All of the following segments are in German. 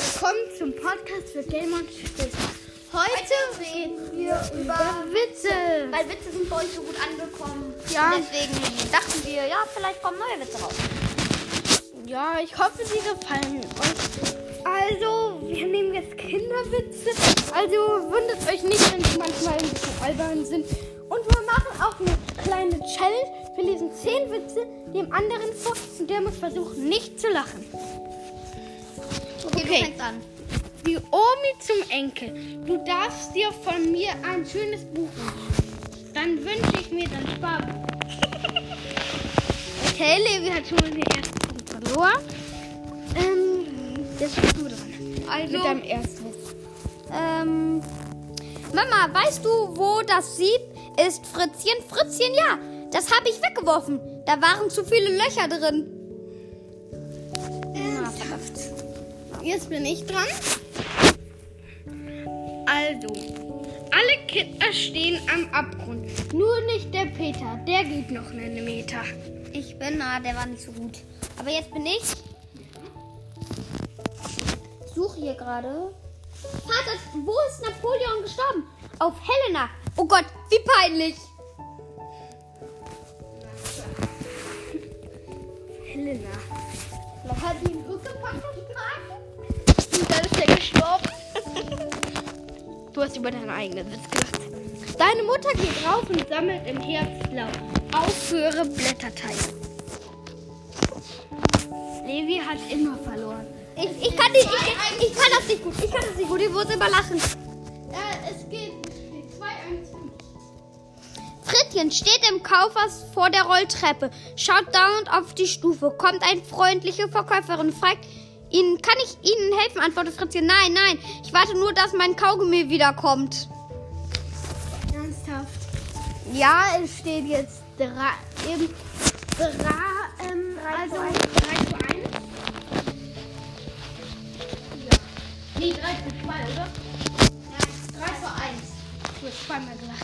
Willkommen zum Podcast für Gamer und Spiel. Heute reden wir über Witze. Weil Witze sind bei euch so gut angekommen. Ja. Und deswegen dachten wir, ja, vielleicht kommen neue Witze raus. Ja, ich hoffe, sie gefallen euch. Also, wir nehmen jetzt Kinderwitze. Also, wundert euch nicht, wenn sie manchmal ein bisschen albern sind. Und wir machen auch eine kleine Challenge. Wir lesen 10 Witze dem anderen vor und der muss versuchen, nicht zu lachen. Okay, du fängst an. Die Omi zum Enkel. Du darfst dir von mir ein schönes Buch wünschen. Dann wünsche ich mir dann Sparbuch. Okay, Levi hat schon mal den ersten Punkt verloren. Ähm, jetzt bist du dran. Also, Mit deinem ersten ähm, Mama, weißt du, wo das Sieb ist? Fritzchen, Fritzchen, ja. Das habe ich weggeworfen. Da waren zu viele Löcher drin. Jetzt bin ich dran. Also, alle Kinder stehen am Abgrund. Nur nicht der Peter. Der geht noch einen Meter. Ich bin, na, der war nicht so gut. Aber jetzt bin ich. Ich suche hier gerade. Vater, wo ist Napoleon gestorben? Auf Helena. Oh Gott, wie peinlich. Helena. Hat sie ihn getragen? Gestorben. du hast über deinen eigenen Witz gelacht. Deine Mutter geht raus und sammelt im Herbst Laub. Aufhöre Blätterteig. Levi hat immer verloren. Ich, ich, kann die, ich, ich kann das nicht gut. Ich kann das nicht gut. Ich muss immer lachen. Äh, es geht 2 1 Frittchen steht im Kaufhaus vor der Rolltreppe, schaut dauernd auf die Stufe, kommt eine freundliche Verkäuferin, fragt ihn, kann ich Ihnen helfen? Antwortet Fritzchen, nein, nein, ich warte nur, dass mein Kaugummi wiederkommt. Ernsthaft. Ja, es steht jetzt 3 eben 3 ähm, also 3 zu 1. Ja. Nee, 3 zu 2, oder? Ja, 3 zu 1. Du hast zweimal ich dran.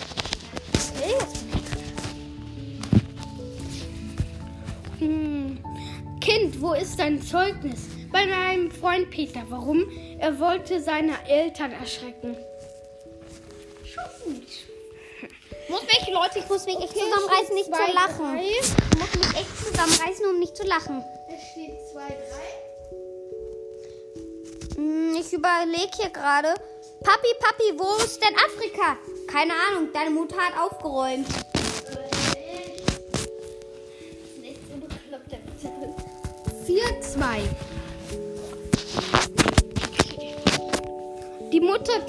Hm. Kind, wo ist dein Zeugnis? Bei meinem Freund Peter. Warum? Er wollte seine Eltern erschrecken. Schon gut. Ich muss mich, Leute, ich muss mich echt zusammenreißen, nicht Zwei, zu lachen. drei. Ich muss mich echt zusammenreißen, um nicht zu lachen. Es steht 2, 3. Hm, Ich überlege hier gerade. Papi, Papi, wo ist denn Afrika? Keine Ahnung, deine Mutter hat aufgeräumt. Nichts unbekloppter Mutter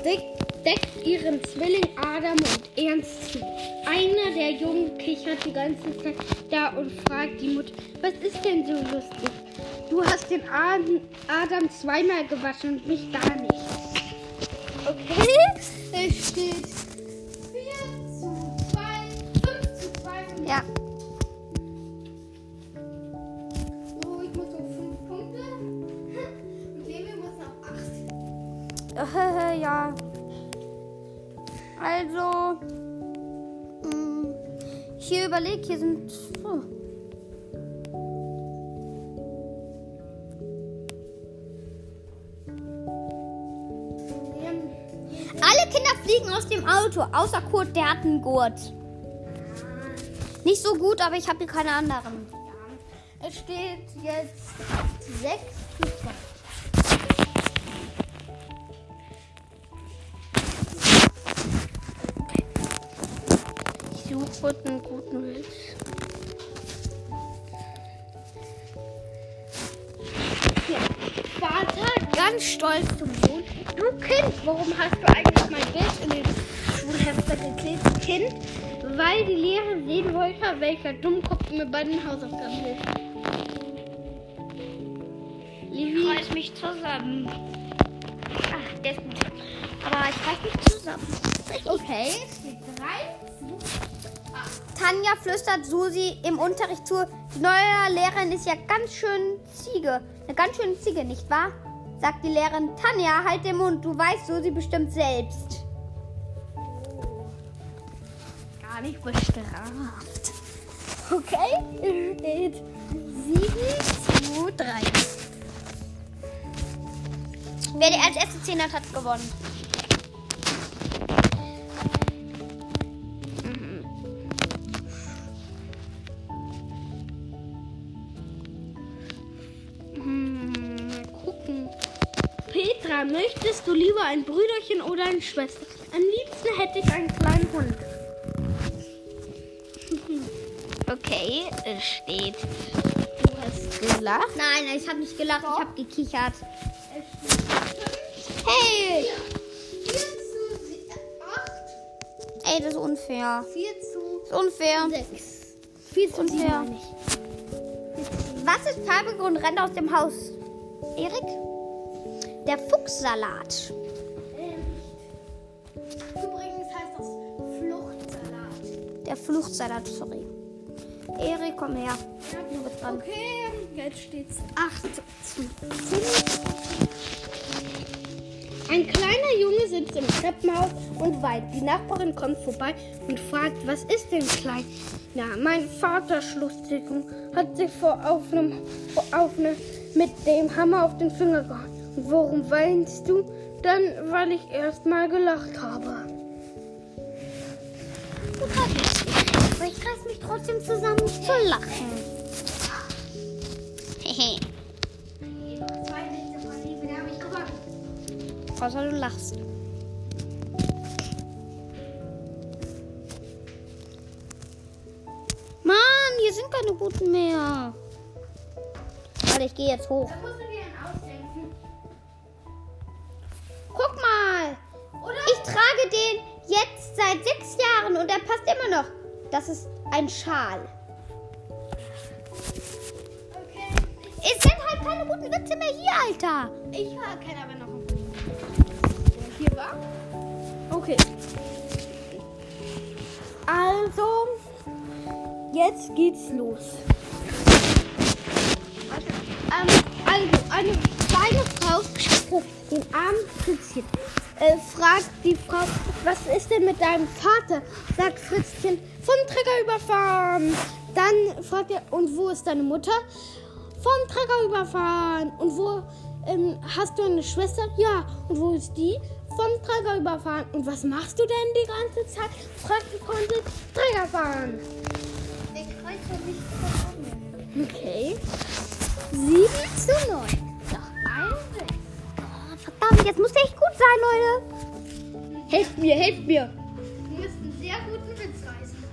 deckt, ihren Zwilling Adam und Ernst zu. Einer der Jungen kichert die ganze Zeit da und fragt die Mutter, was ist denn so lustig? Du hast den Adam, zweimal gewaschen und mich gar nicht. Okay, es steht 4 zu 2, 5 zu 2 für mich. Ja. Also, mh, hier überlegt, hier sind. Oh. Alle Kinder fliegen aus dem Auto, außer Kurt, der hat einen Gurt. Nicht so gut, aber ich habe hier keine anderen. Es steht jetzt 6 zu suche einen guten Witz. Vater ganz stolz zum Sohn. Du Kind, warum hast du eigentlich mein Bild in den Schulhefter geklebt? Kind, weil die Lehrer sehen wollte, welcher Dummkopf mir bei den Hausaufgaben hilft. Levi. reiß mich zusammen. Ach, der ist gut. Aber ich reiß mich zusammen. Okay, es steht 3 Tanja flüstert Susi im Unterricht zu. Die neue Lehrerin ist ja ganz schön Ziege. Eine ganz schöne Ziege, nicht wahr? Sagt die Lehrerin. Tanja, halt den Mund. Du weißt Susi bestimmt selbst. gar nicht bestraft. Okay, es steht 7 Wer die als erste 10 hat, hat gewonnen. Mal gucken. Petra, möchtest du lieber ein Brüderchen oder eine Schwester? Am liebsten hätte ich einen kleinen Hund. Okay, es steht. Du hast gelacht. Nein, ich habe nicht gelacht, ich habe gekichert. Ey, das ist unfair. 4 zu Das ist unfair. 6. 4 zu 7 Unfair. meine ich. Was ist farbig und rennt aus dem Haus? Erik? Der Fuchssalat. Übrigens heißt das Fluchtsalat. Der Fluchtsalat, sorry. Erik, komm her. Dran. Okay, jetzt steht's 8 zu 10. Ein kleiner Junge sitzt im Treppenhaus und weint. Die Nachbarin kommt vorbei und fragt, was ist denn klein? Na, mein Vater Schlussdickung hat sich vor auf einem, vor auf eine, mit dem Hammer auf den Finger gehauen. Und warum weinst du? Dann, weil ich erst mal gelacht habe. Aber ich reiß mich trotzdem zusammen zu lachen. Hehe. Außer du lachst. Mann, hier sind keine guten mehr. Warte, ich gehe jetzt hoch. Guck mal. Ich trage den jetzt seit sechs Jahren und er passt immer noch. Das ist ein Schal. Es sind halt keine guten Witze mehr hier, Alter. Ich war keiner aber noch war? Okay. Also, jetzt geht's los. Ähm, also, eine kleine Frau den armen Fritzchen. Äh, fragt die Frau, was ist denn mit deinem Vater? Sagt Fritzchen, vom Trecker überfahren. Dann fragt er, und wo ist deine Mutter? Vom Trecker überfahren. Und wo ähm, hast du eine Schwester? Ja. Und wo ist die? Vom Trecker überfahren. Und was machst du denn die ganze Zeit? Fragt die Freundin, Trecker fahren. Okay. 7 zu 9. Doch ein. Oh, verdammt, jetzt muss der echt gut sein, Leute. Helft mir, helft mir. Du musst einen sehr guten Witz reißen.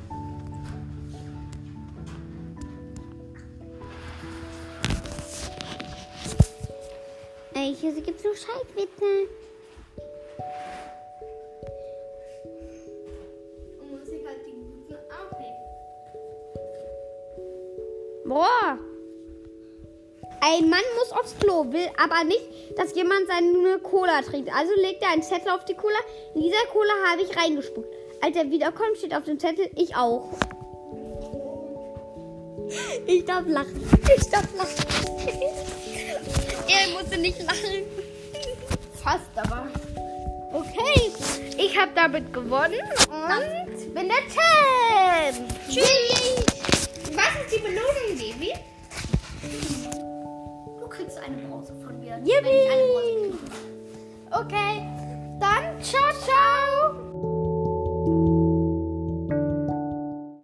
Ey, hier gibt's nur Scheißwitze. Ein Mann muss aufs Klo, will aber nicht, dass jemand seine Cola trinkt. Also legt er einen Zettel auf die Cola. In dieser Cola habe ich reingespuckt. Als er wiederkommt, steht auf dem Zettel, ich auch. Ich darf lachen. Ich darf lachen. er musste nicht lachen. Fast aber. Okay, ich habe damit gewonnen und bin der Champ. Tschüss. Was ist die Belohnung, Baby? Juppie! Okay, dann ciao, ciao!